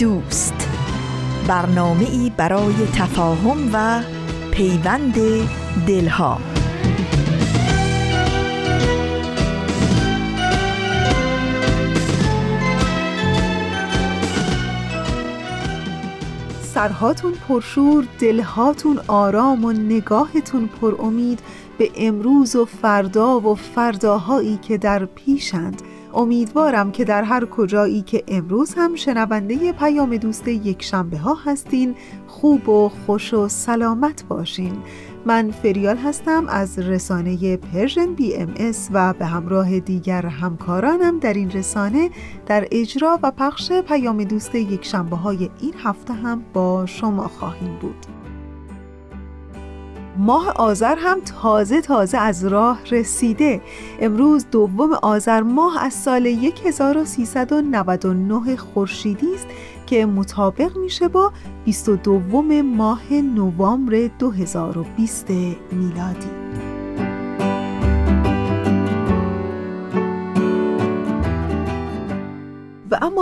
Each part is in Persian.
دوست. برنامه ای برای تفاهم و پیوند دلها. سرهاتون پرشور دلهاتون آرام و نگاهتون پر امید به امروز و فردا و فرداهایی که در پیشند. امیدوارم که در هر کجایی که امروز هم شنونده پیام دوست یک شنبه ها هستین خوب و خوش و سلامت باشین. من فریال هستم از رسانه پرژن بی ام اس و به همراه دیگر همکارانم در این رسانه در اجرا و پخش پیام دوست یک شنبه های این هفته هم با شما خواهیم بود. ماه آذر هم تازه تازه از راه رسیده. امروز دوم آذر ماه از سال 1399 خورشیدی است که مطابق میشه با 22 ماه نوامبر 2020 میلادی.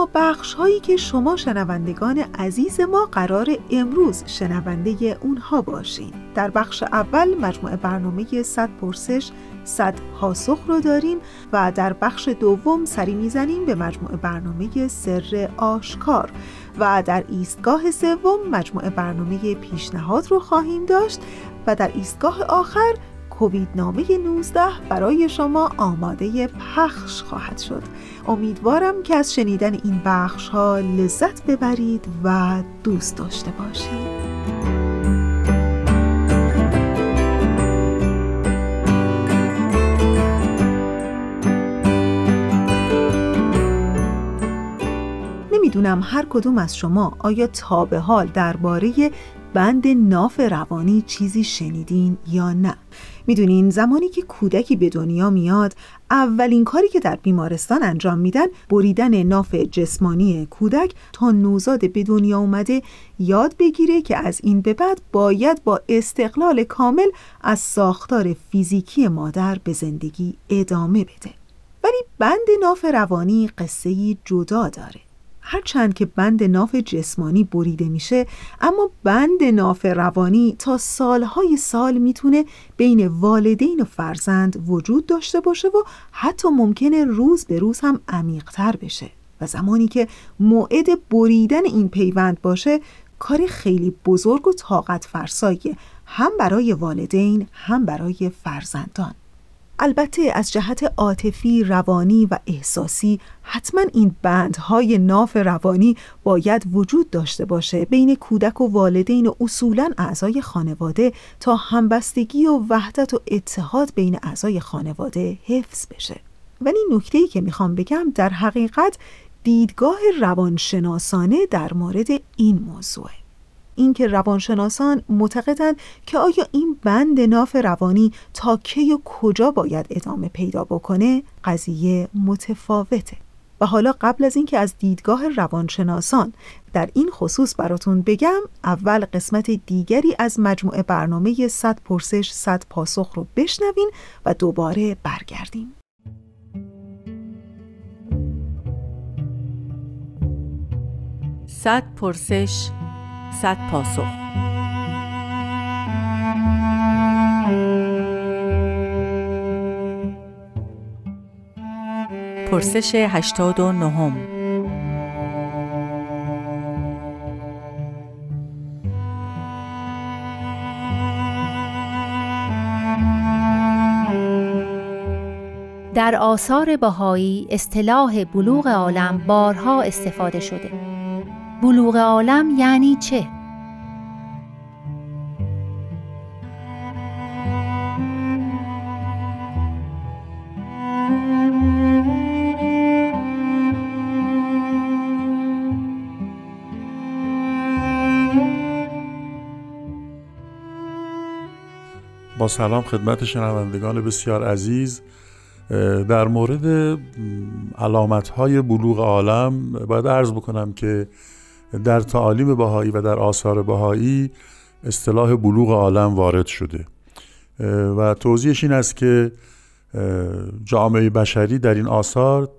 بخش هایی که شما شنوندگان عزیز ما قرار امروز شنونده اونها باشین. در بخش اول مجموعه برنامه 100 پرسش 100 پاسخ رو داریم و در بخش دوم سری می‌زنیم به مجموعه برنامه سر آشکار و در ایستگاه سوم مجموعه برنامه پیشنهاد رو خواهیم داشت و در ایستگاه آخر کووید نامه 19 برای شما آماده پخش خواهد شد. امیدوارم که از شنیدن این بخش ها لذت ببرید و دوست داشته باشید. نمی‌دونم هر کدوم از شما آیا تا به حال درباره بند ناف روانی چیزی شنیدین یا نه. می‌دونین زمانی که کودکی به دنیا میاد اولین کاری که در بیمارستان انجام میدن بریدن ناف جسمانی کودک تا نوزاد به دنیا اومده یاد بگیره که از این به بعد باید با استقلال کامل از ساختار فیزیکی مادر به زندگی ادامه بده. ولی بند ناف روانی قصه جدا داره. هرچند که بند ناف جسمانی بریده میشه اما بند ناف روانی تا سالهای سال می‌تونه بین والدین و فرزند وجود داشته باشه و حتی ممکنه روز به روز هم عمیقتر بشه. و زمانی که موعد بریدن این پیوند باشه کار خیلی بزرگ و طاقت فرساییه هم برای والدین هم برای فرزندان. البته از جهت عاطفی، روانی و احساسی حتما این بندهای ناف روانی باید وجود داشته باشه. بین کودک و والدین و اصولا اعضای خانواده تا همبستگی و وحدت و اتحاد بین اعضای خانواده حفظ بشه. ولی نکته‌ای که می‌خوام بگم در حقیقت دیدگاه روانشناسانه در مورد این موضوعه. اینکه روانشناسان معتقدند که آیا این بند ناف روانی تا کی و کجا باید ادامه پیدا بکنه قضیه متفاوته. و حالا قبل از اینکه از دیدگاه روانشناسان در این خصوص براتون بگم اول قسمت دیگری از مجموعه برنامه 100 پرسش 100 پاسخ رو بشنوین و دوباره برگردیم. صد پرسش صد پاسخ. پرسش هشتاد و نهم. در آثار بهایی اصطلاح بلوغ عالم بارها استفاده شده. بلوغ عالم یعنی چه؟ با سلام خدمت شنوندگان بسیار عزیز در مورد علامت های بلوغ عالم باید عرض بکنم که در تعالیم بهایی و در آثار بهایی اصطلاح بلوغ عالم وارد شده. و توضیحش این است که جامعه بشری در این آثار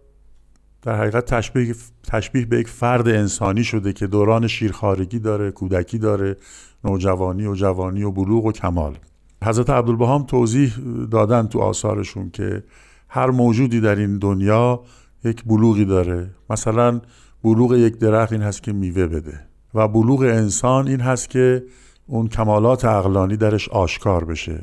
در حقیقت تشبیه, تشبیه به یک فرد انسانی شده که دوران شیرخارگی داره کودکی داره نوجوانی و جوانی و بلوغ و کمال. حضرت عبدالبهام توضیح دادن تو آثارشون که هر موجودی در این دنیا یک بلوغی داره. مثلا بلوغ یک درخت این هست که میوه بده و بلوغ انسان این هست که اون کمالات عقلانی درش آشکار بشه.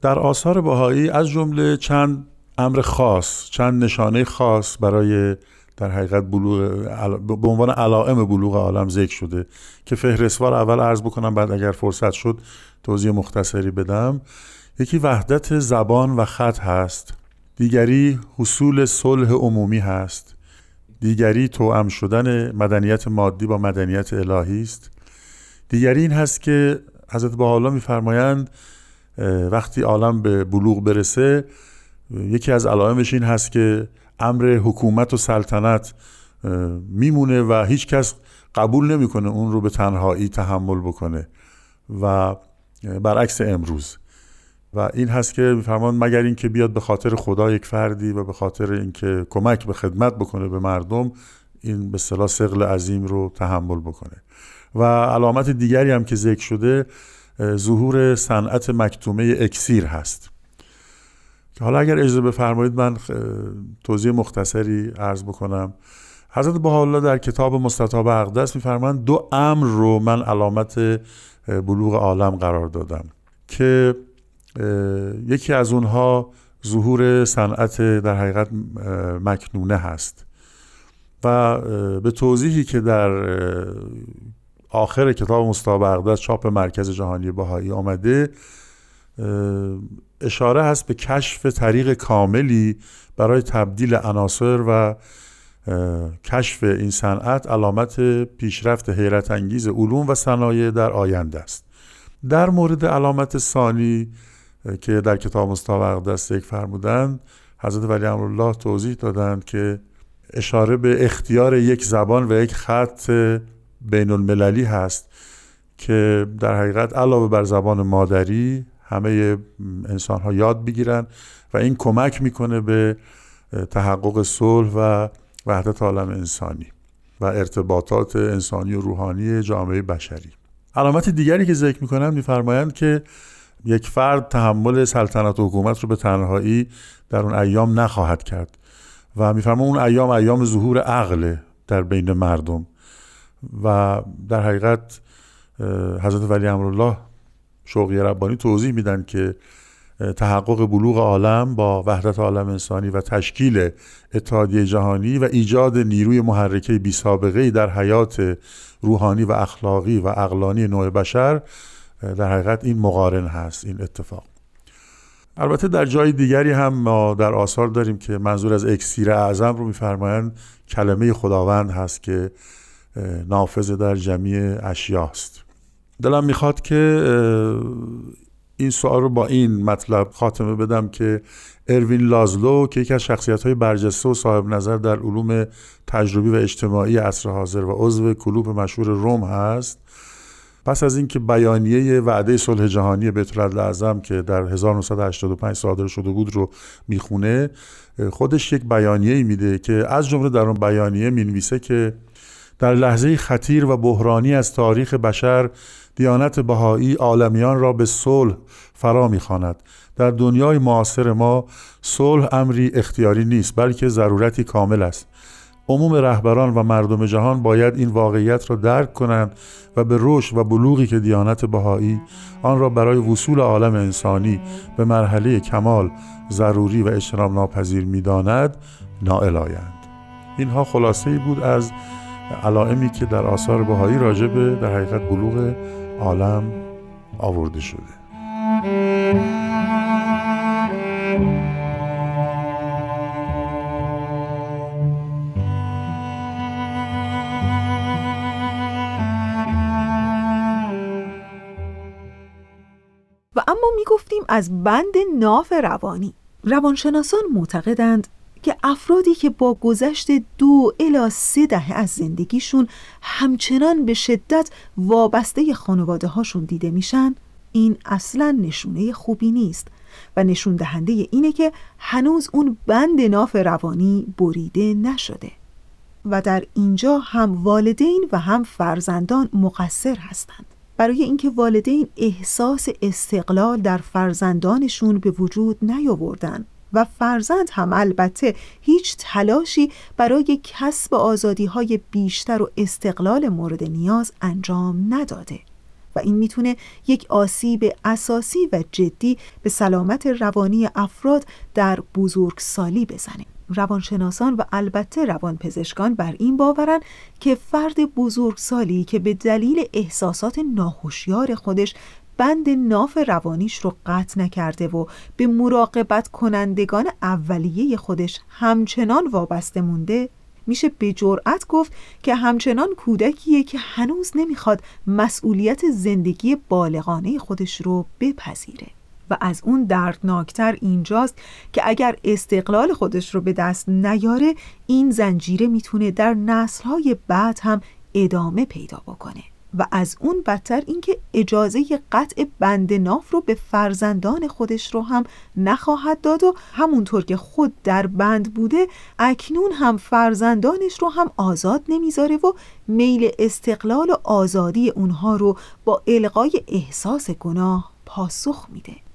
در آثار بهایی از جمله چند امر خاص چند نشانه خاص برای در حقیقت بلوغ به عنوان علائم بلوغ عالم ذکر شده که فهرستوار اول عرض بکنم بعد اگر فرصت شد توضیح مختصری بدم. یکی وحدت زبان و خط هست. دیگری حصول صلح عمومی هست. دیگری توأم شدن مدنیت مادی با مدنیت الهی است. دیگری این هست که حضرت حالا میفرمایند وقتی عالم به بلوغ برسه یکی از علائمش این هست که امر حکومت و سلطنت میمونه و هیچ کس قبول نمی‌کنه اون رو به تنهایی تحمل بکنه. و برعکس امروز و این هست که میفرمان مگر اینکه بیاد به خاطر خدا یک فردی و به خاطر اینکه کمک به خدمت بکنه به مردم این به صلاح سقل عظیم رو تحمل بکنه. و علامت دیگری هم که ذکر شده ظهور صنعت مکتومه اکسیر هست. که حالا اگر اجازه بفرمایید من توضیح مختصری عرض بکنم. حضرت بها در کتاب مستطاب اقدس میفرمایند دو امر رو من علامت بلوغ عالم قرار دادم که یکی از اونها ظهور صنعت در حقیقت مکنونه هست. و به توضیحی که در آخر کتاب مستطاب اقدس چاپ مرکز جهانی بهایی آمده اشاره هست به کشف طریق کاملی برای تبدیل عناصر و کشف این صنعت علامت پیشرفت حیرت انگیز علوم و صنایع در آینده است. در مورد علامت ثانی که در کتاب مستاق اقدس یک فرمودند حضرت ولی امرالله توضیح دادند که اشاره به اختیار یک زبان و یک خط بین المللی هست که در حقیقت علاوه بر زبان مادری همه انسان ها یاد بگیرن و این کمک می‌کنه به تحقق صلح و وحدت عالم انسانی و ارتباطات انسانی و روحانی جامعه بشری. علامت دیگری که ذکر می‌کنن میفرمایند که یک فرد تحمل سلطنت و حکومت رو به تنهایی در اون ایام نخواهد کرد و میفرمان اون ایام ایام ظهور عقل در بین مردم و در حقیقت حضرت ولی امرالله شوقی ربانی توضیح میدن که تحقق بلوغ عالم با وحدت عالم انسانی و تشکیل اتحادیه جهانی و ایجاد نیروی محرکه بی سابقه در حیات روحانی و اخلاقی و اقلانی نوع بشر در حقیقت این مقارن هست این اتفاق. البته در جای دیگری هم ما در آثار داریم که منظور از اکسیر اعظم رو میفرمایند کلمه خداوند هست که نافذ در جمعی اشیاست دلم می‌خواد که این سوال رو با این مطلب خاتمه بدم که اروین لازلو که یکی از شخصیت های برجسته و صاحب نظر در علوم تجربی و اجتماعی عصر حاضر و عضو کلوب مشهور روم هست پس از اینکه بیانیه وعده صلح جهانی بیت اعظم که در 1985 صادر شده بود رو می‌خونه خودش یک بیانیه میده که از جمله در اون بیانیه می‌نویسه که در لحظه خطیر و بحرانی از تاریخ بشر دیانت بهایی عالمیان را به صلح فرا می‌خواند. در دنیای معاصر ما صلح امری اختیاری نیست بلکه ضرورتی کامل است. عموم رهبران و مردم جهان باید این واقعیت را درک کنند و به رشد و بلوغی که دیانت بهایی آن را برای وصول عالم انسانی به مرحله کمال ضروری و اجتناب ناپذیر می‌داند نائل آیند اینها خلاصه بود از علائمی که در آثار بهایی راجع به در حقیقت بلوغ عالم آورده شده. از بند ناف روانی. روانشناسان معتقدند که افرادی که با گذشت دو الا سه دهه از زندگیشون همچنان به شدت وابسته خانواده هاشون دیده میشن این اصلا نشونه خوبی نیست و نشون دهنده اینه که هنوز اون بند ناف روانی بریده نشده و در اینجا هم والدین و هم فرزندان مقصر هستند. برای اینکه والدین احساس استقلال در فرزندانشون به وجود نیاوردن. و فرزند هم البته هیچ تلاشی برای کسب آزادی های بیشتر و استقلال مورد نیاز انجام نداده. و این می‌تونه یک آسیب اساسی و جدی به سلامت روانی افراد در بزرگسالی بزنه. روانشناسان و البته روانپزشکان بر این باورن که فرد بزرگسالی که به دلیل احساسات ناهوشیار خودش بند ناف روانیش رو قطع نکرده و به مراقبت کنندگان اولیه خودش همچنان وابسته مونده میشه به جرأت گفت که همچنان کودکیه که هنوز نمی‌خواد مسئولیت زندگی بالغانه خودش رو بپذیره. و از اون دردناکتر اینجاست که اگر استقلال خودش رو به دست نیاره این زنجیره می‌تونه در نسلهای بعد هم ادامه پیدا بکنه. و از اون بدتر اینکه اجازه قطع بند ناف رو به فرزندان خودش رو هم نخواهد داد و همونطور که خود در بند بوده اکنون هم فرزندانش رو هم آزاد نمی‌ذاره و میل استقلال و آزادی اونها رو با القای احساس گناه پاسخ میده.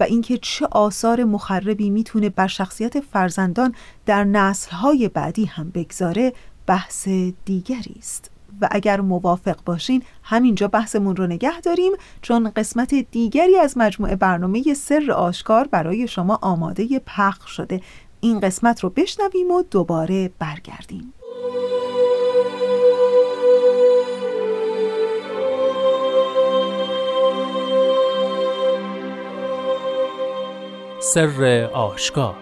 و اینکه چه آثار مخربی می‌تونه بر شخصیت فرزندان در نسلهای بعدی هم بگذاره بحث دیگری است. و اگر موافق باشین همینجا بحثمون رو نگه داریم چون قسمت دیگری از مجموعه برنامه سر آشکار برای شما آماده پخش شده. این قسمت رو بشنویم و دوباره برگردیم. سر آشکار.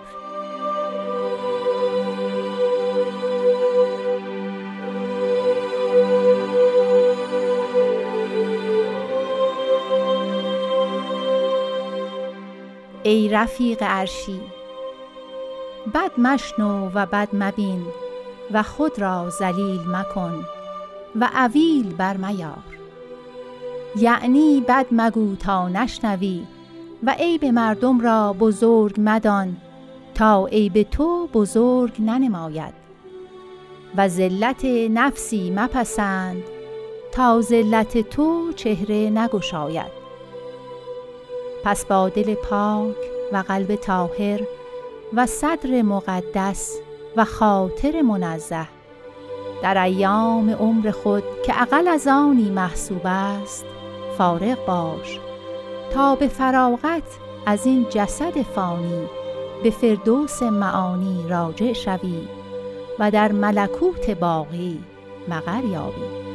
ای رفیق عرشی بد مشنو و بد مبین و خود را ذلیل مکن و اویل بر میار یعنی بد مگو تا نشنوی و عیب مردم را بزرگ مدان تا عیب تو بزرگ ننماید. و ذلت نفسی مپسند تا ذلت تو چهره نگشاید. پس با دل پاک و قلب طاهر و صدر مقدس و خاطر منزه در ایام عمر خود که اقل از آنی محسوب است فارغ باش. تا به فراغت از این جسد فانی به فردوس معانی راجع شوی و در ملکوت باقی مقر یابی.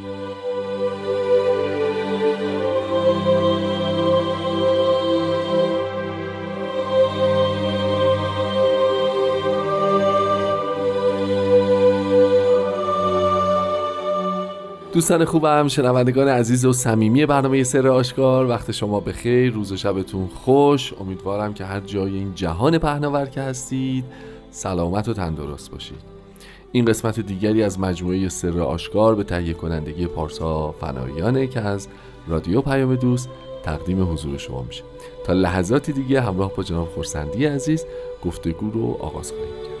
دوستان خوبم شنوندگان عزیز و صمیمی برنامه سر آشکار. وقت شما به خیر روز و شبتون خوش. امیدوارم که هر جای این جهان پهناور که هستید سلامت و تندرست باشید. این قسمت دیگری از مجموعه سر آشکار به تهیه کنندگی پارسا فنایانه که از رادیو پیام دوست تقدیم حضور شما میشه. تا لحظاتی دیگه همراه با جناب خورسندی عزیز گفتگو رو آغاز خواهیم کرد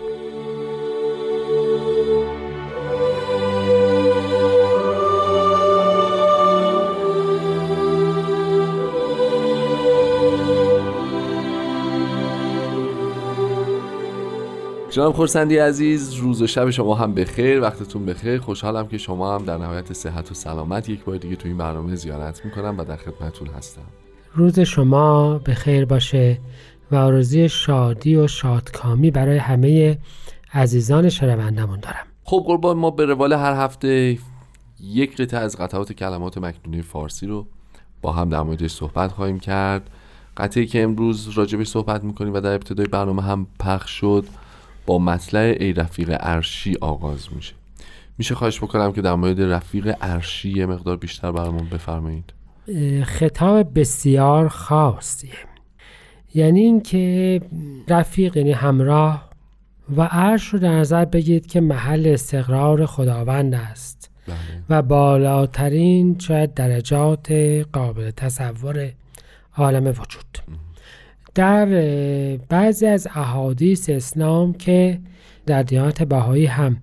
جناب خورسندی عزیز روز و شب شما هم بخیر وقتتون بخیر. خوشحالم که شما هم در نهایت صحت و سلامت یک بار دیگه تو این برنامه زیارت می‌کنم و در خدمتتون هستم. روز شما بخیر باشه و آرزوی شادی و شادکامی برای همه عزیزان شنوندمون دارم. خب قربان ما به روال هر هفته یک قطعه از قطعات کلمات مکنونه فارسی رو با هم در موردش صحبت خواهیم کرد. قطعه که امروز راجبش صحبت می‌کنیم و در ابتدای برنامه هم پخش شد. با مطلع ای رفیق عرشی آغاز میشه. میشه خواهش بکنم که در مورد رفیق عرشی یه مقدار بیشتر برامون بفرمایید. خطاب بسیار خاصیه. یعنی اینکه رفیق یعنی همراه و عرش رو در نظر بگیرید که محل استقرار خداوند است. بله. و بالاترین شاید درجات قابل تصور عالم وجود. در بعضی از احادیث اسلام که در دیانت بهایی هم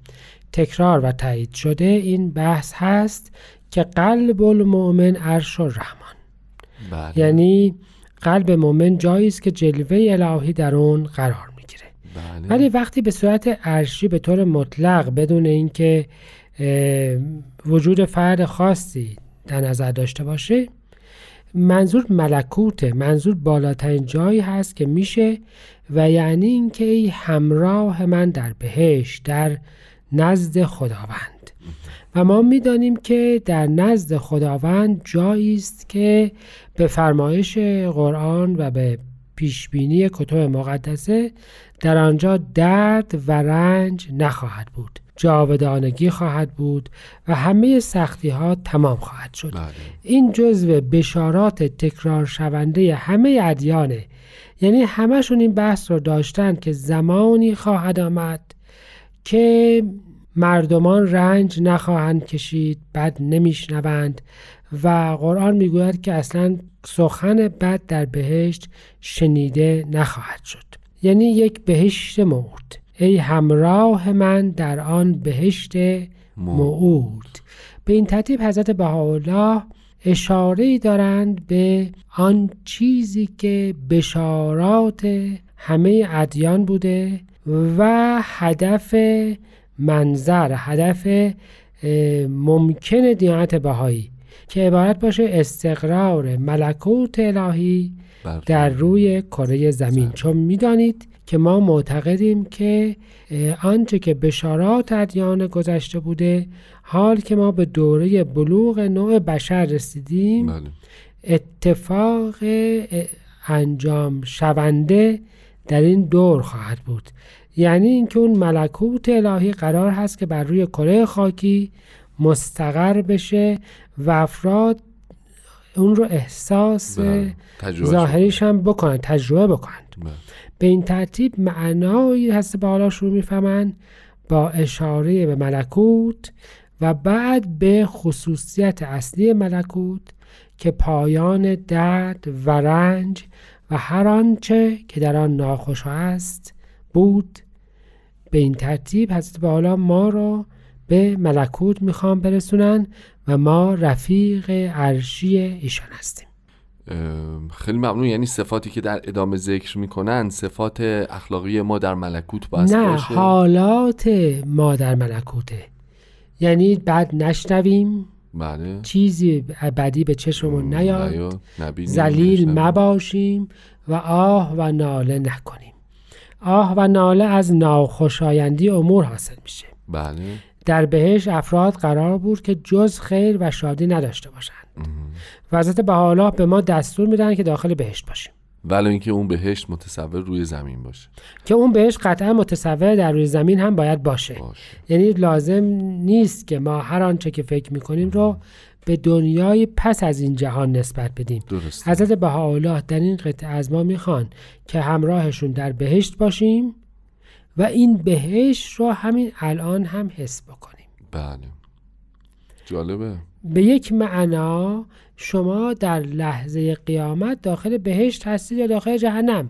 تکرار و تایید شده این بحث هست که قلب المؤمن عرش الرحمن بله. یعنی قلب مؤمن جایی است که جلوه الهی در اون قرار می‌گیره بله. ولی وقتی به صورت عرشی به طور مطلق بدون اینکه وجود فرد خاصی در نظر داشته باشه منظور ملکوته منظور بالاترین جایی هست که میشه و یعنی اینکه ای همراه من در بهشت در نزد خداوند. و ما می‌دانیم که در نزد خداوند جایی است که به فرمایش قرآن و به پیشبینی کتب مقدسه در آنجا درد و رنج نخواهد بود. جاودانگی خواهد بود و همه سختی ها تمام خواهد شد. بله. این جزو بشارات تکرار شونده همه ادیانه. یعنی همشون این بحث رو داشتن که زمانی خواهد آمد که مردمان رنج نخواهند کشید بد نمیشنوند و قرآن می‌گوید که اصلا سخن بد در بهشت شنیده نخواهد شد. یعنی یک بهشت موعود ای همراه من در آن بهشت موعود. به این ترتیب حضرت بهاءالله اشاره دارند به آن چیزی که بشارات همه ادیان بوده و هدف منظر هدف ممکن دیانت بهایی که عبارت باشه استقرار ملکوت الهی در روی کره زمین. چون می‌دانید که ما معتقدیم که آنچه که بشارات ادیان گذشته بوده حال که ما به دوره بلوغ نوع بشر رسیدیم بله. اتفاق انجام شونده در این دور خواهد بود یعنی اینکه اون ملکوت الهی قرار هست که بر روی کره خاکی مستقر بشه و افراد اون رو احساس ظاهریش هم بکنن تجربه بکنند بله. به این ترتیب معنایی هست به حالا شروع می‌فهمن با اشاره به ملکوت و بعد به خصوصیت اصلی ملکوت که پایان درد و رنج و هر آنچه که در آن ناخوش است بود. به این ترتیب حضرت بالا ما را به ملکوت می‌خوام برسونن و ما رفیق عرشی ایشان هستیم. خیلی ممنون. یعنی صفاتی که در ادامه ذکر می‌کنن صفات اخلاقی ما در ملکوت باید نه باشه حالات ما در ملکوته. یعنی بعد نشنویم. بله. چیزی بدی به چشممون نیاد. زلیل. مباشیم و آه و ناله نکنیم. آه و ناله از ناخوشایندی امور حاصل میشه. بله. در بهش افراد قرار بود که جز خیر و شادی نداشته باشند. و حضرت بهاءالله به ما دستور میدن که داخل بهشت باشیم. ولی اینکه اون بهشت متصور روی زمین باشه. که اون بهشت قطعا متصور در روی زمین هم باید باشه. باشه. یعنی لازم نیست که ما هر آنچه که فکر می‌کنیم رو به دنیای پس از این جهان نسبت بدیم. درست حضرت بهاءالله در این قطعه از ما می‌خوان که همراهشون در بهشت باشیم و این بهشت رو همین الان هم حس بکنیم. بله. جالبه. به یک معنا شما در لحظه قیامت داخل بهشت هستید یا داخل جهنم؟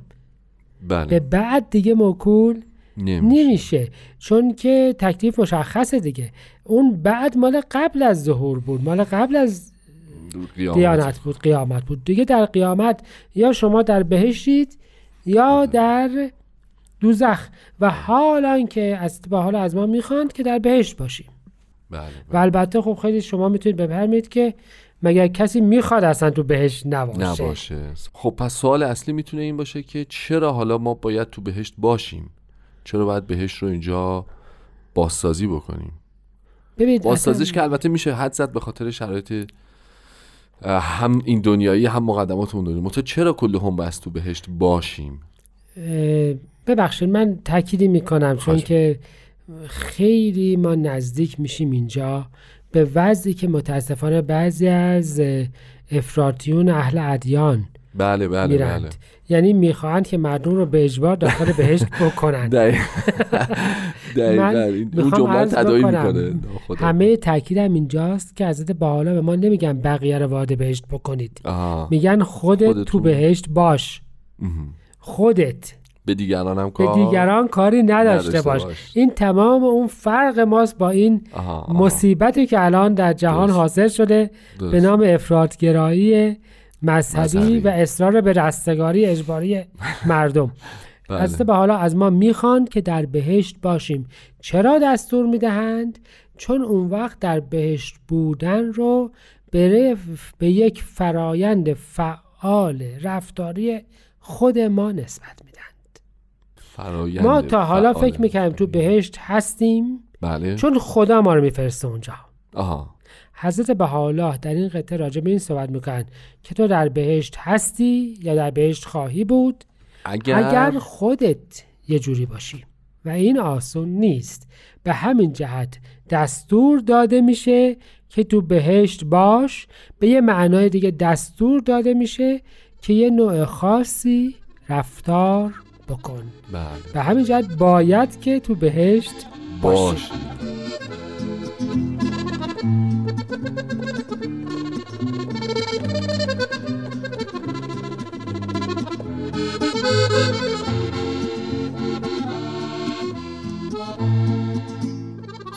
به بله بعد دیگه موکول نمیشه. نمیشه. چون که تکلیف مشخصه دیگه. اون بعد مال قبل از ظهور بود. مال قبل از قیامت. دیانت بود قیامت بود. دیگه در قیامت یا شما در بهشتید یا در دوزخ و حالا که از به حال از ما می‌خواند که در بهشت باشیم. بله, و بله. البته خب خیلی شما می‌تونید بفرمایید که مگر کسی می‌خواد اصلا تو بهشت نباشه؟ نباشه. خب پس سوال اصلی می‌تونه این باشه که چرا حالا ما باید تو بهشت باشیم؟ چرا باید بهشت رو اینجا بازسازی بکنیم؟ ببینید بازسازیش اصلا- که البته میشه حد زد به خاطر شرایط هم این دنیایی هم مقدمات اون دنیا منتها چرا کل هم بس تو بهشت باشیم؟ ببخشید من تأکیدی می‌کنم چون که خیلی ما نزدیک میشیم اینجا به وضعی که متاسفانه بعضی از اه، افراطیون اهل ادیان بله بله میرند. بله یعنی می‌خواهند که مردم رو به اجبار داخل بهشت بکنند. دقیق- دقیقاً. من می‌خوام بکنم، می‌کنه. همه تاکیدم اینجاست که حضرت بحالا به ما نمیگن بقیه رو وارد بهشت بکنید. آها. میگن خودت خودتون. تو بهشت باش. خودت. به دیگران هم به کار دیگران کاری نداشته نداشته باش باش. این تمام اون فرق ماست با این آها، آها. مصیبتی که الان در جهان درست. حاصل شده درست. به نام افرادگرایی مذهبی, مذهبی. و اصرار به رستگاری اجباری مردم بله. حضرت به حالا از ما می‌خواند که در بهشت باشیم چرا دستور می‌دهند چون اون وقت در بهشت بودن رو به, به یک فرایند فعال رفتاری خود ما نسبت میدن ما تا حالا فعال. فکر می‌کنیم تو بهشت هستیم. بله. چون خدا ما رو میفرسته اونجا. آها. حضرت بهاءالله در این قطعه راجع به این صحبت می‌کنن که تو در بهشت هستی یا در بهشت خواهی بود؟ اگر, اگر خودت یه جوری باشی. و این آسون نیست. به همین جهت دستور داده میشه که تو بهشت باش. به یه معنای دیگه دستور داده میشه که یه نوع خاصی رفتار بکن. بله. به همین جهت باید که تو بهشت باشی. باش.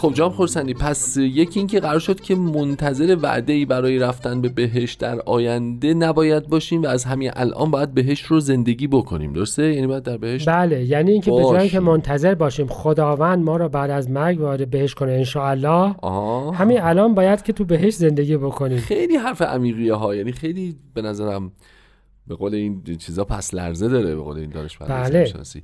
خب جام خورسندی پس یکی این که قرار شد که منتظر وعده ای برای رفتن به بهشت در آینده نباید باشیم و از همین الان باید بهشت رو زندگی بکنیم درسته؟ یعنی باید در بهشت بله یعنی اینکه به جای. که منتظر باشیم خداوند ما رو بعد از مرگ وارد بهشت کنه انشاءالله. آها. همین الان باید که تو بهشت زندگی بکنیم. خیلی حرف عمیقیه ها یعنی خیلی به نظرم به قول این چیزا پس لرزه داره به قول این دانش بله. شناسی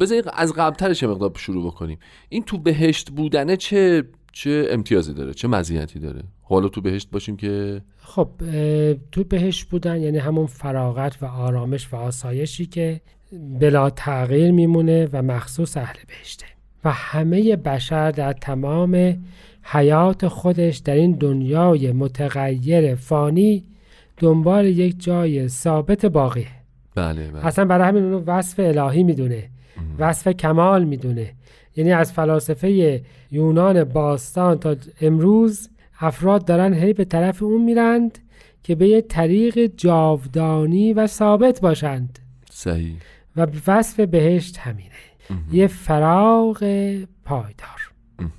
بذارید از قبلترش مقدار شروع بکنیم. این تو بهشت بودنه چه چه امتیازی داره؟ چه مزیتی داره؟ حالا تو بهشت باشیم که خب تو بهشت بودن یعنی همون فراغت و آرامش و آسایشی که بلا تغییر میمونه و مخصوص اهل بهشته. و همه بشر در تمام حیات خودش در این دنیای متغیر فانی دنبال یک جای ثابت باقیه بله بله. اصلا برای همین اونو وصف الهی می‌دونه وصف کمال می‌دونه. یعنی از فلاسفه یونان باستان تا امروز افراد دارن هی به طرف اون میرند که به یه طریق جاودانی و ثابت باشند. صحیح. و وصف بهشت همینه. یه فراغ پایدار.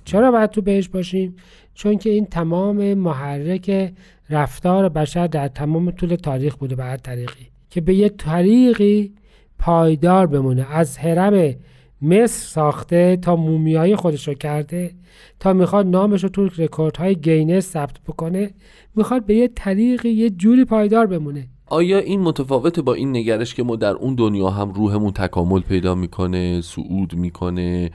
چرا باید تو بهشت باشیم؟ چون که این تمام محرک رفتار بشر در تمام طول تاریخ بوده به هر طریقی که به یه طریقی پایدار بمونه. از هرم مصر ساخته تا مومیایی خودش رو کرده تا می‌خواد نامش رو تو رکوردهای گینس ثبت بکنه می‌خواد به یه طریقی یه جوری پایدار بمونه. آیا این متفاوته با این نگرش که ما در اون دنیا هم روحمون تکامل پیدا می‌کنه صعود می‌کنه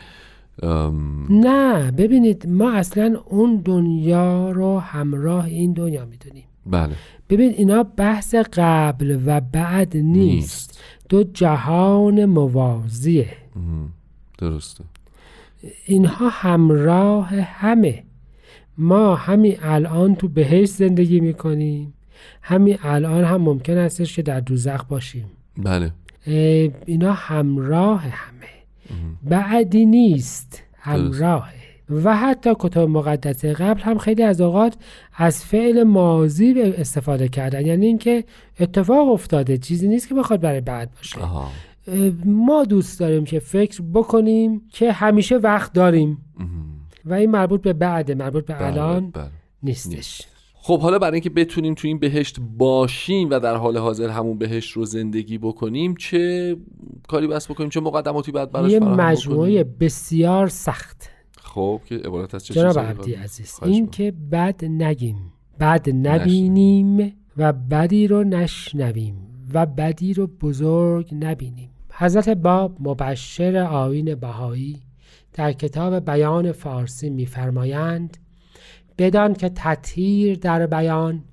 نه ببینید ما اصلا اون دنیا رو همراه این دنیا می‌دونیم. بله. ببین اینا بحث قبل و بعد نیست, نیست. دو جهان موازیه. درسته. اینها همراه همه. ما همین الان تو بهشت زندگی می‌کنیم. همین الان هم ممکن استش که در دوزخ باشیم. بله. اینا همراه همه. بعدی نیست. همراهه و حتی کتاب مقدس قبل هم خیلی از اوقات از فعل ماضی استفاده کردن. یعنی اینکه اتفاق افتاده. چیزی نیست که بخواد برای بعد باشه. آها. ما دوست داریم که فکر بکنیم که همیشه وقت داریم. و این مربوط به بعد مربوط به بله، الان بله. نیستش. خب حالا برای اینکه بتونیم تو این بهشت باشیم و در حال حاضر همون بهشت رو زندگی بکنیم چه کاری بس بکنیم چه مقدماتی باید براش یه مجموعه؟ بسیار سخت خب که عبارت از چه جناب عبدی؟ عزیز این. که بد نگیم بد نبینیم و بدی رو نشنویم و بدی رو بزرگ نبینیم حضرت باب مبشر آیین بهایی در کتاب بیان فارسی میفرمایند بدان که تطهیر در بیان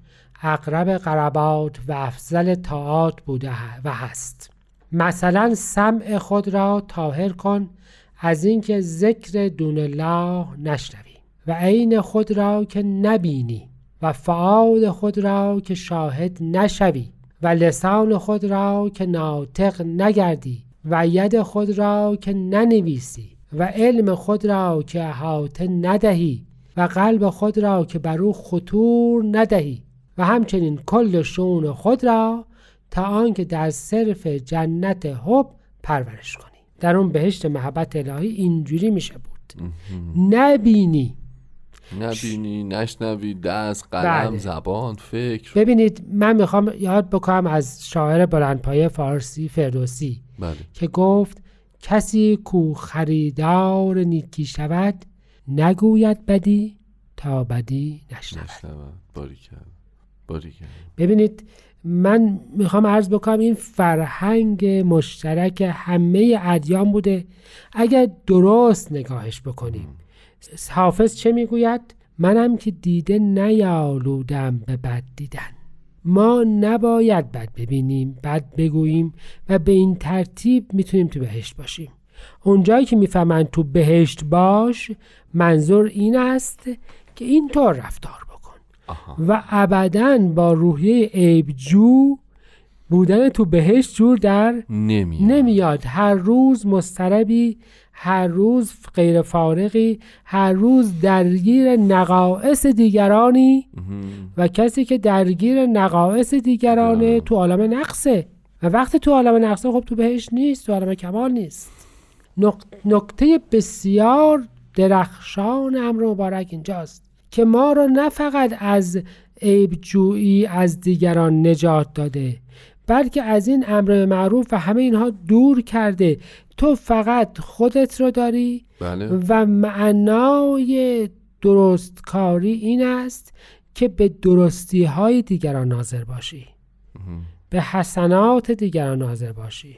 اقرب قربات و افضل طاعات بوده و هست. مثلا سمع خود را طاهر کن از اینکه ذکر دون الله نشنوی. و عین خود را که نبینی و فعال خود را که شاهد نشوی. و لسان خود را که ناطق نگردی. و ید خود را که ننویسی. و علم خود را که احاطه ندهی. و قلب خود را که بر او خطور ندهی و همچنین کل شون خود را تا آنکه در صرف جنت حب پرورش کنی. در اون بهشت محبت الهی اینجوری میشه بود. نبینی. نبینی نشنوی دست قلم بله. زبان فکر. ببینید من می‌خوام یاد بکنم از شاعر بلندپایه فارسی فردوسی بله. که گفت کسی کو خریدار نیکی شود نگوید بدی تا بدی نشنود. ببینید من می‌خوام عرض بکنم این فرهنگ مشترک همه ادیان بوده. اگر درست نگاهش بکنیم. حافظ چه می‌گوید؟ منم که دیده نیالودم به بد دیدن. ما نباید بد ببینیم بد بگوییم و به این ترتیب می‌تونیم تو بهشت باشیم. اونجایی که می‌فهمن تو بهشت باش منظور این است که اینطور رفتار بکن. آها. و ابدا با روحیه عیبجو بودن تو بهشت جور در نمی نمیاد. هر روز مستربی هر روز غیر فارغی هر روز درگیر نقائص دیگرانی و کسی که درگیر نقائص دیگرانه تو عالم نقصه. و وقتی تو عالم نقصه خب تو بهش نیست تو عالم کمال نیست. نکته بسیار درخشان امر مبارک اینجاست که ما را نه فقط از عیب جویی از دیگران نجات داده بلکه از این امر معروف و همه اینها دور کرده. تو فقط خودت رو داری بله. و معنای درستکاری این است که به درستی های دیگران ناظر باشی. به حسنات دیگران ناظر باشی.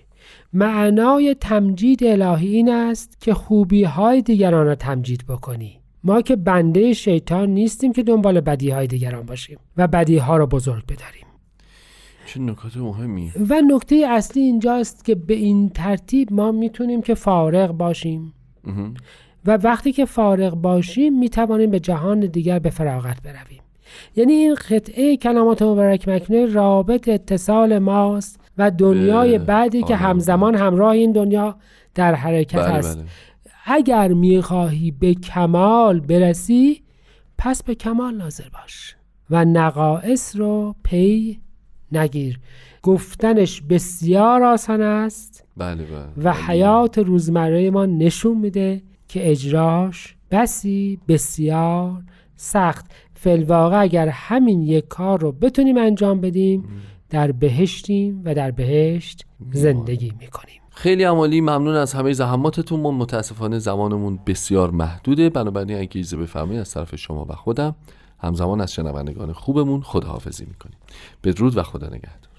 معنای تمجید الهی این است که خوبی های دیگران را تمجید بکنی. ما که بنده شیطان نیستیم که دنبال بدی های دیگران باشیم و بدی ها را بزرگ بداریم. چه نکات مهمی. و نکته اصلی اینجاست که به این ترتیب ما می‌تونیم که فارغ باشیم. و وقتی که فارغ باشیم می‌توانیم به جهان دیگر به فراغت برویم. یعنی این قطعه کلمات مبارک مکنه رابط اتصال ماست و دنیای بعدی که. همزمان همراه این دنیا در حرکت بله است. بله. اگر می‌خواهی به کمال برسی پس به کمال ناظر باش و نقائص رو پی نگیر. گفتنش بسیار آسان است بله بله. و. حیات روزمره ما نشون میده که اجراش بسی بسیار سخت. فلواقع اگر همین یک کار رو بتونیم انجام بدیم در بهشتیم و در بهشت زندگی می‌کنیم. خیلی عمالی ممنون از همه زحماتتون. ما متاسفانه زمانمون بسیار محدوده. بنابراین اگه ایزه بفرمایید از طرف شما و خودم همزمان از شنوندگان خوبمون خداحافظی می‌کنیم. بدرود و خدا نگهدار.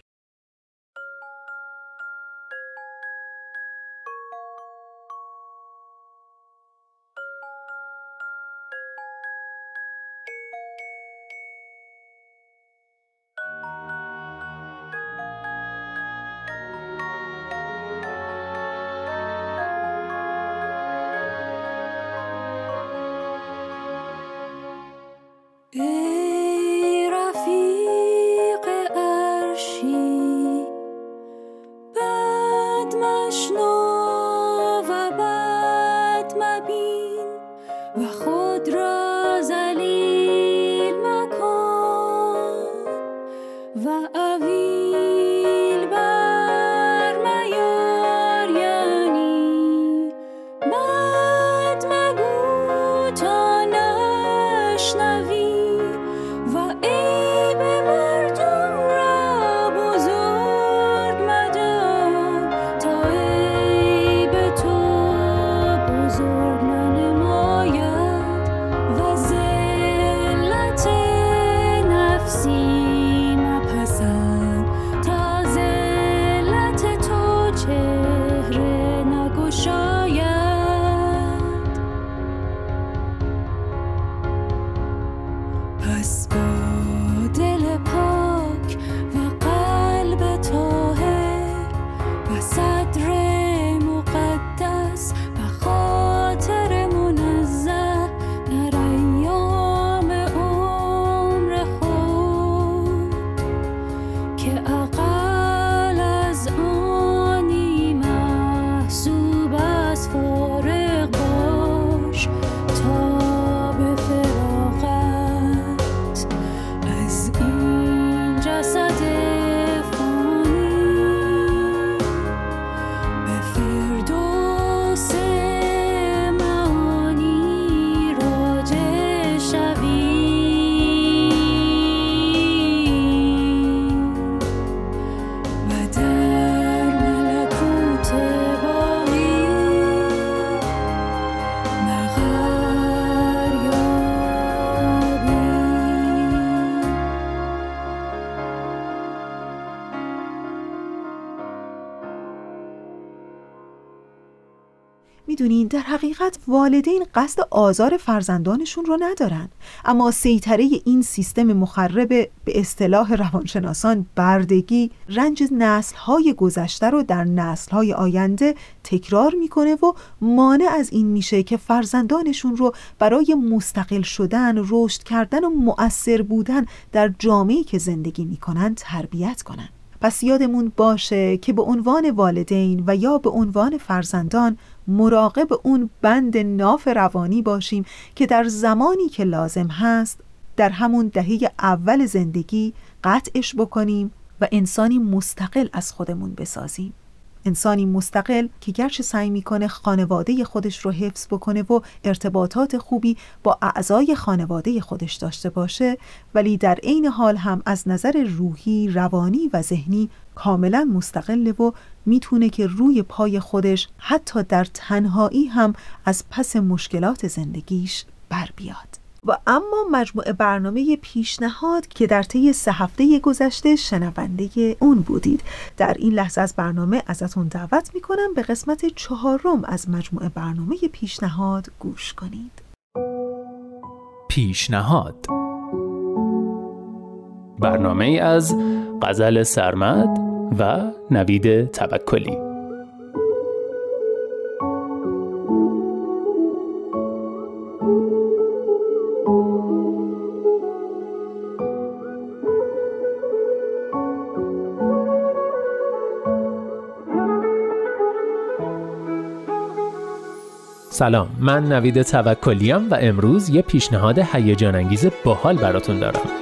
می‌دونین در حقیقت والدین قصد آزار فرزندانشون رو ندارن. اما سیطره این سیستم مخرب به اصطلاح روانشناسان بردگی رنج نسلهای گذشته رو در نسلهای آینده تکرار می‌کنه و مانع از این میشه که فرزندانشون رو برای مستقل شدن، رشد کردن و مؤثر بودن در جامعه‌ای که زندگی می‌کنن تربیت کنن. پس یادمون باشه که به عنوان والدین و یا به عنوان فرزندان مراقب اون بند ناف روانی باشیم که در زمانی که لازم هست در همون دهه اول زندگی قطعش بکنیم و انسانی مستقل از خودمون بسازیم. انسانی مستقل که گرچه سعی می‌کنه خانواده خودش رو حفظ بکنه و ارتباطات خوبی با اعضای خانواده خودش داشته باشه ولی در عین حال هم از نظر روحی، روانی و ذهنی کاملا مستقله و می‌تونه که روی پای خودش حتی در تنهایی هم از پس مشکلات زندگیش بر بیاد. و اما مجموعه برنامه پیشنهاد که در طی سه هفته گذشته شنونده اون بودید. در این لحظه از برنامه ازتون دعوت می‌کنم به قسمت چهارم از مجموعه برنامه پیشنهاد گوش کنید. پیشنهاد. برنامه از غزل سرمد و نوید توکلی. سلام من نوید توکلیم و امروز یه پیشنهاد هیجان انگیز باحال براتون دارم.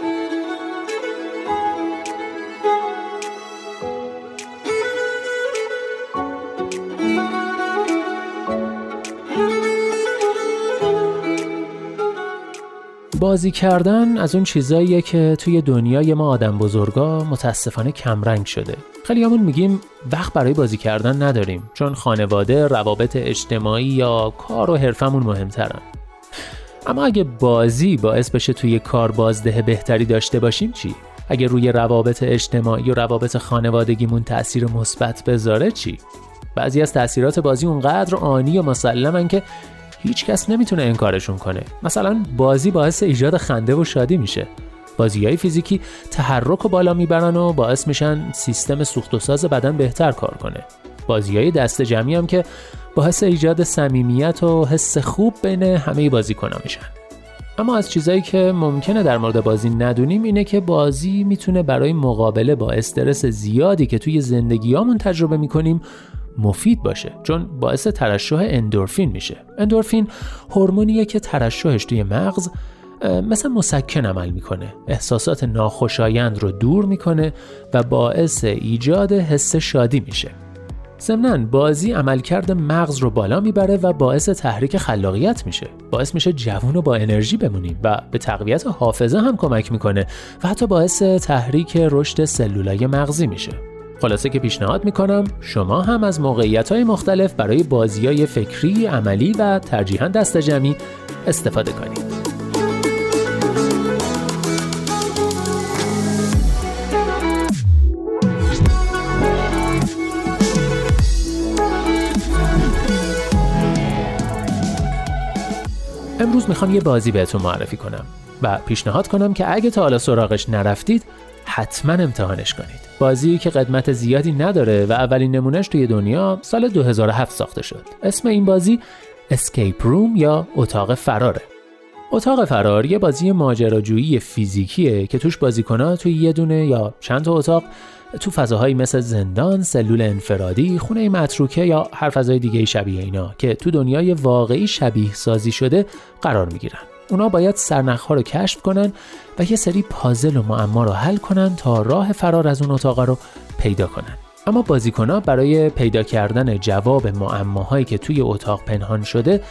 بازی کردن از اون چیزاییه که توی دنیای ما آدم بزرگا متاسفانه کمرنگ شده خیلی همون میگیم وقت برای بازی کردن نداریم چون خانواده روابط اجتماعی یا کار و حرفمون مهمترن اما اگه بازی باعث بشه توی کار بازده بهتری داشته باشیم چی؟ اگه روی روابط اجتماعی و روابط خانوادگیمون تاثیر مثبت بذاره چی؟ بعضی از تاثیرات بازی اونقدر آنی و مسلمن که هیچ کس نمی‌تونه انکارشون کنه. مثلا بازی باعث ایجاد خنده و شادی میشه. بازی های فیزیکی تحرک رو بالا می‌برن و باعث میشن سیستم سوخت و ساز بدن بهتر کار کنه. بازی های دست جمعی هم که باعث ایجاد صمیمیت و حس خوب بین همه بازیکن‌ها میشن. اما از چیزایی که ممکنه در مورد بازی ندونیم اینه که بازی می‌تونه برای مقابله با استرس زیادی که توی زندگیامون تجربه می‌کنیم مفید باشه چون باعث ترشح اندورفین میشه. اندورفین هورمونیه که ترشحش توی مغز مثل مسکن عمل می‌کنه. احساسات ناخوشایند رو دور می‌کنه و باعث ایجاد حس شادی میشه. ضمنا بازی عملکرد مغز رو بالا می‌بره و باعث تحریک خلاقیت میشه. باعث میشه جوون و با انرژی بمونیم و به تقویت حافظه هم کمک می‌کنه و حتی باعث تحریک رشد سلولای مغزی میشه. خلاصه که پیشنهاد می‌کنم شما هم از موقعیت های مختلف برای بازی های فکری، عملی و ترجیحاً دست جمعی استفاده کنید. امروز می‌خوام یه بازی بهتون معرفی کنم و پیشنهاد کنم که اگه تا حالا سراغش نرفتید حتما امتحانش کنید. بازی که قدمت زیادی نداره و اولین نمونهش توی دنیا سال 2007 ساخته شد. اسم این بازی اسکیپ روم یا اتاق فراره. اتاق فرار یه بازی ماجراجویی فیزیکیه که توش بازیکنها توی یه دونه یا چند تا اتاق تو فضاهایی مثل زندان، سلول انفرادی، خونه متروکه یا هر فضای دیگه شبیه اینا که تو دنیای واقعی شبیه سازی شده قرار می‌گیرن. اونا باید سرنخها رو کشف کنن و یه سری پازل و معما رو حل کنن تا راه فرار از اون اتاق رو پیدا کنن. اما بازیکنها برای پیدا کردن جواب معماهایی که توی اتاق پنهان شده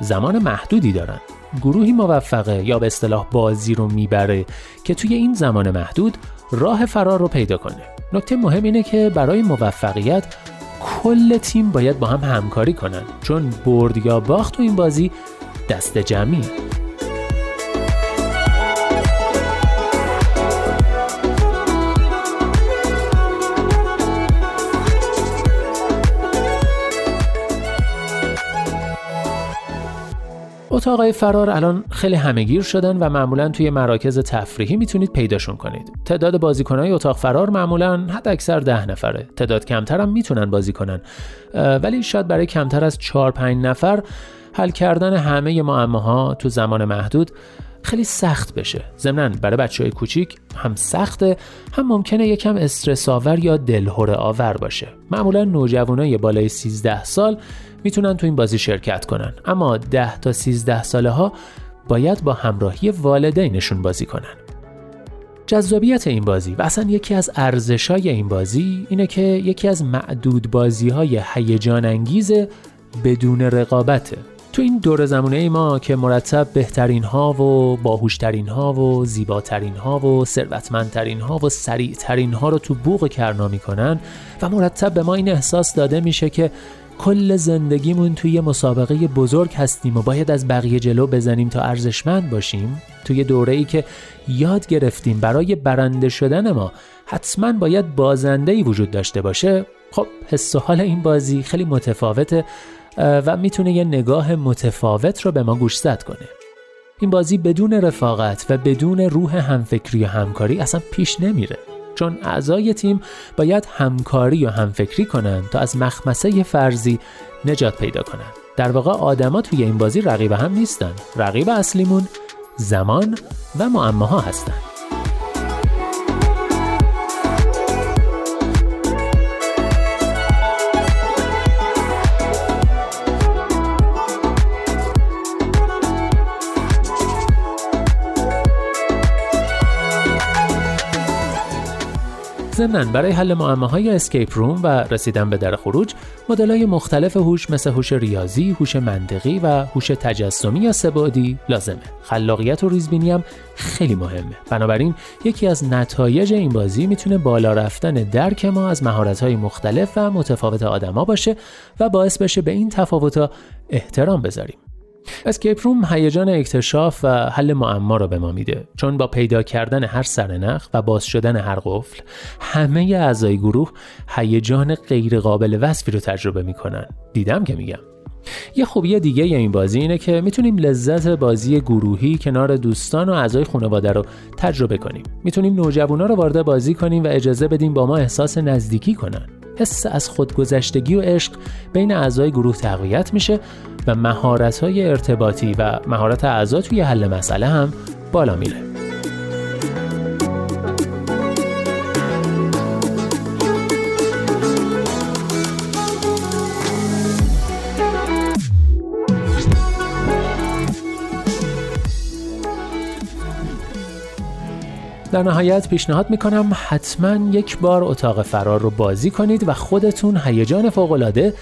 زمان محدودی دارن. گروهی موفقه یا به اصطلاح بازی رو می‌بره که توی این زمان محدود راه فرار رو پیدا کنه نکته مهم اینه که برای موفقیت کل تیم باید با هم همکاری کنن چون برد یا باخت تو این بازی دست جمعی اتاقای فرار الان خیلی همهگیر شدن و معمولا توی مراکز تفریحی می‌تونید پیداشون کنید. تعداد بازیکنهای اتاق فرار معمولا حد اکثر ده نفره. تعداد کمتر هم می‌تونن بازی کنن. ولی شاید برای کمتر از 4 5 نفر حل کردن همه معماها تو زمان محدود خیلی سخت بشه ضمنا برای بچه های کوچیک هم سخته هم ممکنه یکم استرس آور یا دلهوره آور باشه معمولا نوجوانای بالای 13 سال می‌تونن تو این بازی شرکت کنن. اما 10 تا 13 ساله ها باید با همراهی والدینشون بازی کنن. جذابیت این بازی و اصلا یکی از ارزشای این بازی اینه که یکی از معدود بازی های هیجان انگیز بدون رقابته تو این دور زمونه ای ما که مرتب بهترین ها و باهوشترین ها و زیباترین ها و ثروتمندترین ها و سریعترین ها رو تو بوق کرنا می‌کنن و مرتب به ما این احساس داده میشه که کل زندگیمون توی مسابقه بزرگ هستیم و باید از بقیه جلو بزنیم تا ارزشمند باشیم. توی دوره ای که یاد گرفتیم برای برنده شدن ما حتما باید بازنده ای وجود داشته باشه. خب حس و حال این بازی خیلی متفاوته و می‌تونه یه نگاه متفاوت رو به ما گوشزد کنه. این بازی بدون رفاقت و بدون روح همفکری و همکاری اصلا پیش نمیره. چون اعضای تیم باید همکاری و همفکری کنن تا از مخمسه فرضی نجات پیدا کنن در واقع آدما توی این بازی رقیب هم نیستن. رقیب اصلیمون زمان و معماها هستن. ضمن برای حل معماهای escape room و رسیدن به در خروج های مختلف هوش مثل هوش ریاضی، هوش منطقی و هوش تجسمی یا سه‌بعدی لازمه. خلاقیت و ریزبینی هم خیلی مهمه. بنابراین یکی از نتایج این بازی می‌تونه بالا رفتن درک ما از های مختلف و متفاوت آدما باشه و باعث بشه به این تفاوت‌ها احترام بذاریم. escape room هیجان اکتشاف و حل معما رو به ما میده. چون با پیدا کردن هر سرنخ و باز شدن هر قفل همه اعضای گروه هیجان غیر قابل وصفی رو تجربه می‌کنن. دیدم که میگم. یه خوبی دیگه این بازی اینه که می‌تونیم لذت بازی گروهی کنار دوستان و اعضای خانواده رو تجربه کنیم. می‌تونیم نوجوانا رو وارد بازی کنیم و اجازه بدیم با ما احساس نزدیکی کنن. حس از خودگذشتگی و عشق بین اعضای گروه تقویت میشه و مهارت‌های ارتباطی و مهارت اعضا توی حل مسئله هم بالا میره. در نهایت پیشنهاد می‌کنم حتما یک بار اتاق فرار رو بازی کنید و خودتون هیجان فوقالعاده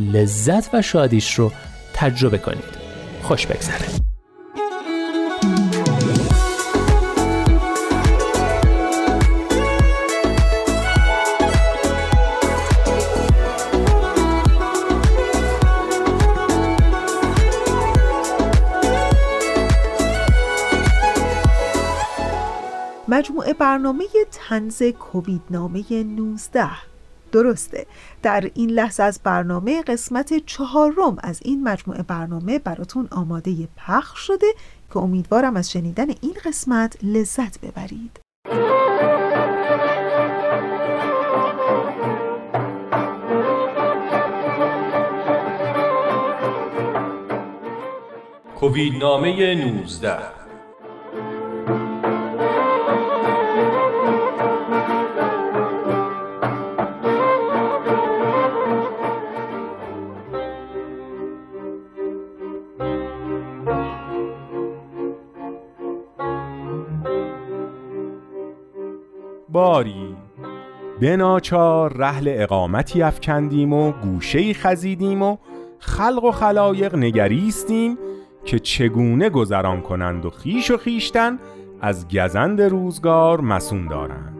لذت و شادیش رو تجربه کنید. خوش بگذره. مجموعه برنامه تنز کووید نامه 19 درسته. در این لحظه از برنامه قسمت چهارم از این مجموعه برنامه براتون آماده پخش شده که امیدوارم از شنیدن این قسمت لذت ببرید. کووید نامه 19 باری. به ناچار رحل اقامتی افکندیم و گوشه خزیدیم و خلق و خلایق نگریستیم که چگونه گذران کنند و خیش و خیشتن از گزند روزگار مسون دارند.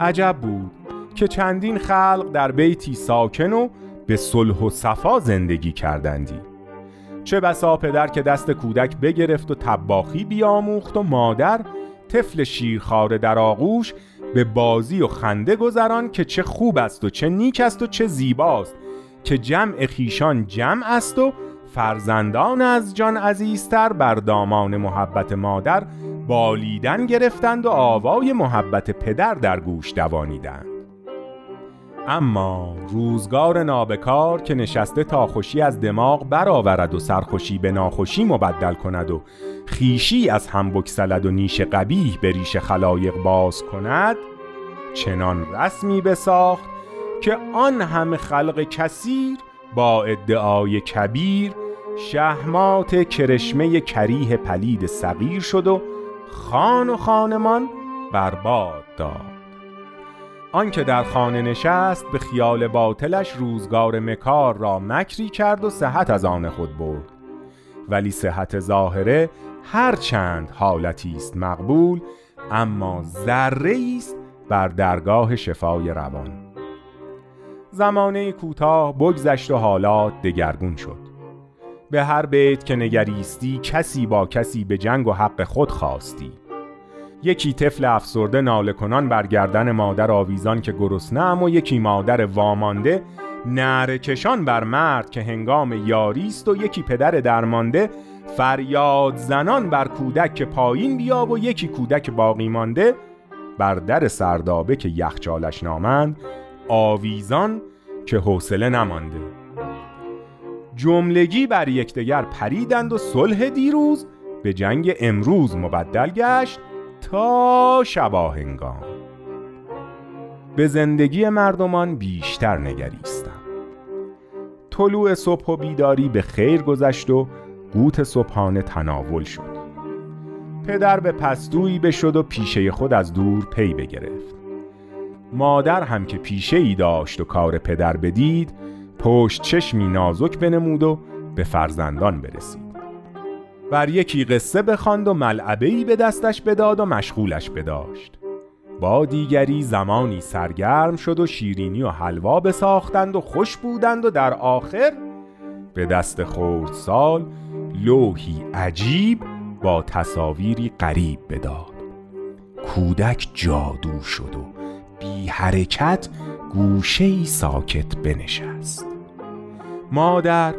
عجب بود که چندین خلق در بیتی ساکن و به صلح و صفا زندگی کردندی. چه بسا پدر که دست کودک بگرفت و تباخی بیاموخت و مادر طفل شیرخواره در آغوش به بازی و خنده گذران که چه خوب است و چه نیک است و چه زیباست که جمع خیشان جمع است و فرزندان از جان عزیزتر بر دامان محبت مادر بالیدن گرفتند و آوای محبت پدر در گوش دوانیدند. اما روزگار نابکار که نشسته تا خوشی از دماغ برآورد و سرخوشی به ناخوشی مبدل کند و خیشی از هم بکسلد و نیش قبیح به ریش خلایق باز کند چنان رسمی بساخت که آن همه خلق کثیر با ادعای کبیر شهمات کرشمه کریه پلید صغیر شد و خان و خانمان برباد داد. آنکه در خانه نشست به خیال باطلش روزگار مکار را مکری کرد و صحت از آن خود برد. ولی صحت ظاهره هر چند حالتی است مقبول اما ذره است بر درگاه شفای روان. زمانه کوتاه بگذشت و حالات دگرگون شد. به هر بیت که نگریستی کسی با کسی به جنگ و حق خود خواستی. یکی طفل افسرده ناله کنان بر گردن مادر آویزان که گرسنه و یکی مادر وامانده نعره کشان بر مرد که هنگام یاری است و یکی پدر درمانده فریاد زنان بر کودک که پایین بیا و یکی کودک باقی مانده بر در سردابه که یخچالش نامند آویزان که حوصله نمانده. جملگی بر یکدیگر پریدند و صلح دیروز به جنگ امروز مبدل گشت. تا شباهنگام. به زندگی مردمان بیشتر نگریستم. طلوع صبح و بیداری به خیر گذشت و قوت صبحانه تناول شد. پدر به پستویی بشد و پیشه خود از دور پی بگرفت. مادر هم که پیشه ای داشت و کار پدر بدید پشت چشمی نازک بنمود و به فرزندان برسید. بر یکی قصه بخواند و ملعبه ای به دستش بداد و مشغولش بداشت. با دیگری زمانی سرگرم شد و شیرینی و حلوا بساختند و خوش بودند و در آخر به دست خردسال لوحی عجیب با تصاویری غریب بداد. کودک جادو شد و بی حرکت گوشه ساکت بنشست. مادر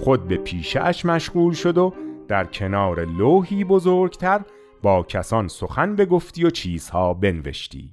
خود به پیشش مشغول شد و در کنار لوحی بزرگتر با کسان سخن بگفتی و چیزها بنوشتی.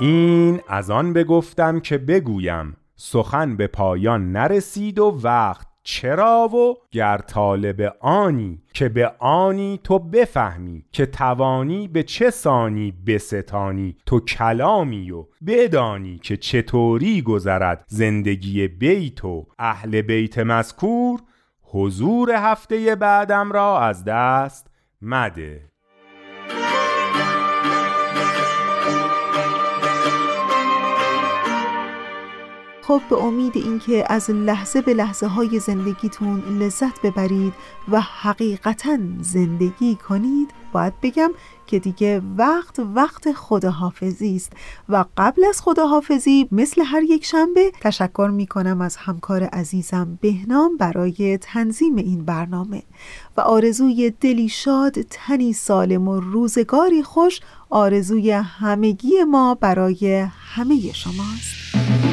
این از آن بگفتم که بگویم سخن به پایان نرسید و وقت چرا و گر طالب آنی که به آنی تو بفهمی که توانی به چه سانی بستانی تو کلامی و بدانی که چطوری گذرد زندگی بیت و اهل بیت مذکور حضور هفته بعدم را از دست مده. خب به امید اینکه از لحظه به لحظه های زندگیتون لذت ببرید و حقیقتا زندگی کنید باید بگم که دیگه وقت وقت خداحافظی است. و قبل از خداحافظی مثل هر یک شنبه تشکر می کنم از همکار عزیزم بهنام برای تنظیم این برنامه. و آرزوی دلی شاد تنی سالم و روزگاری خوش آرزوی همگی ما برای همه شماست.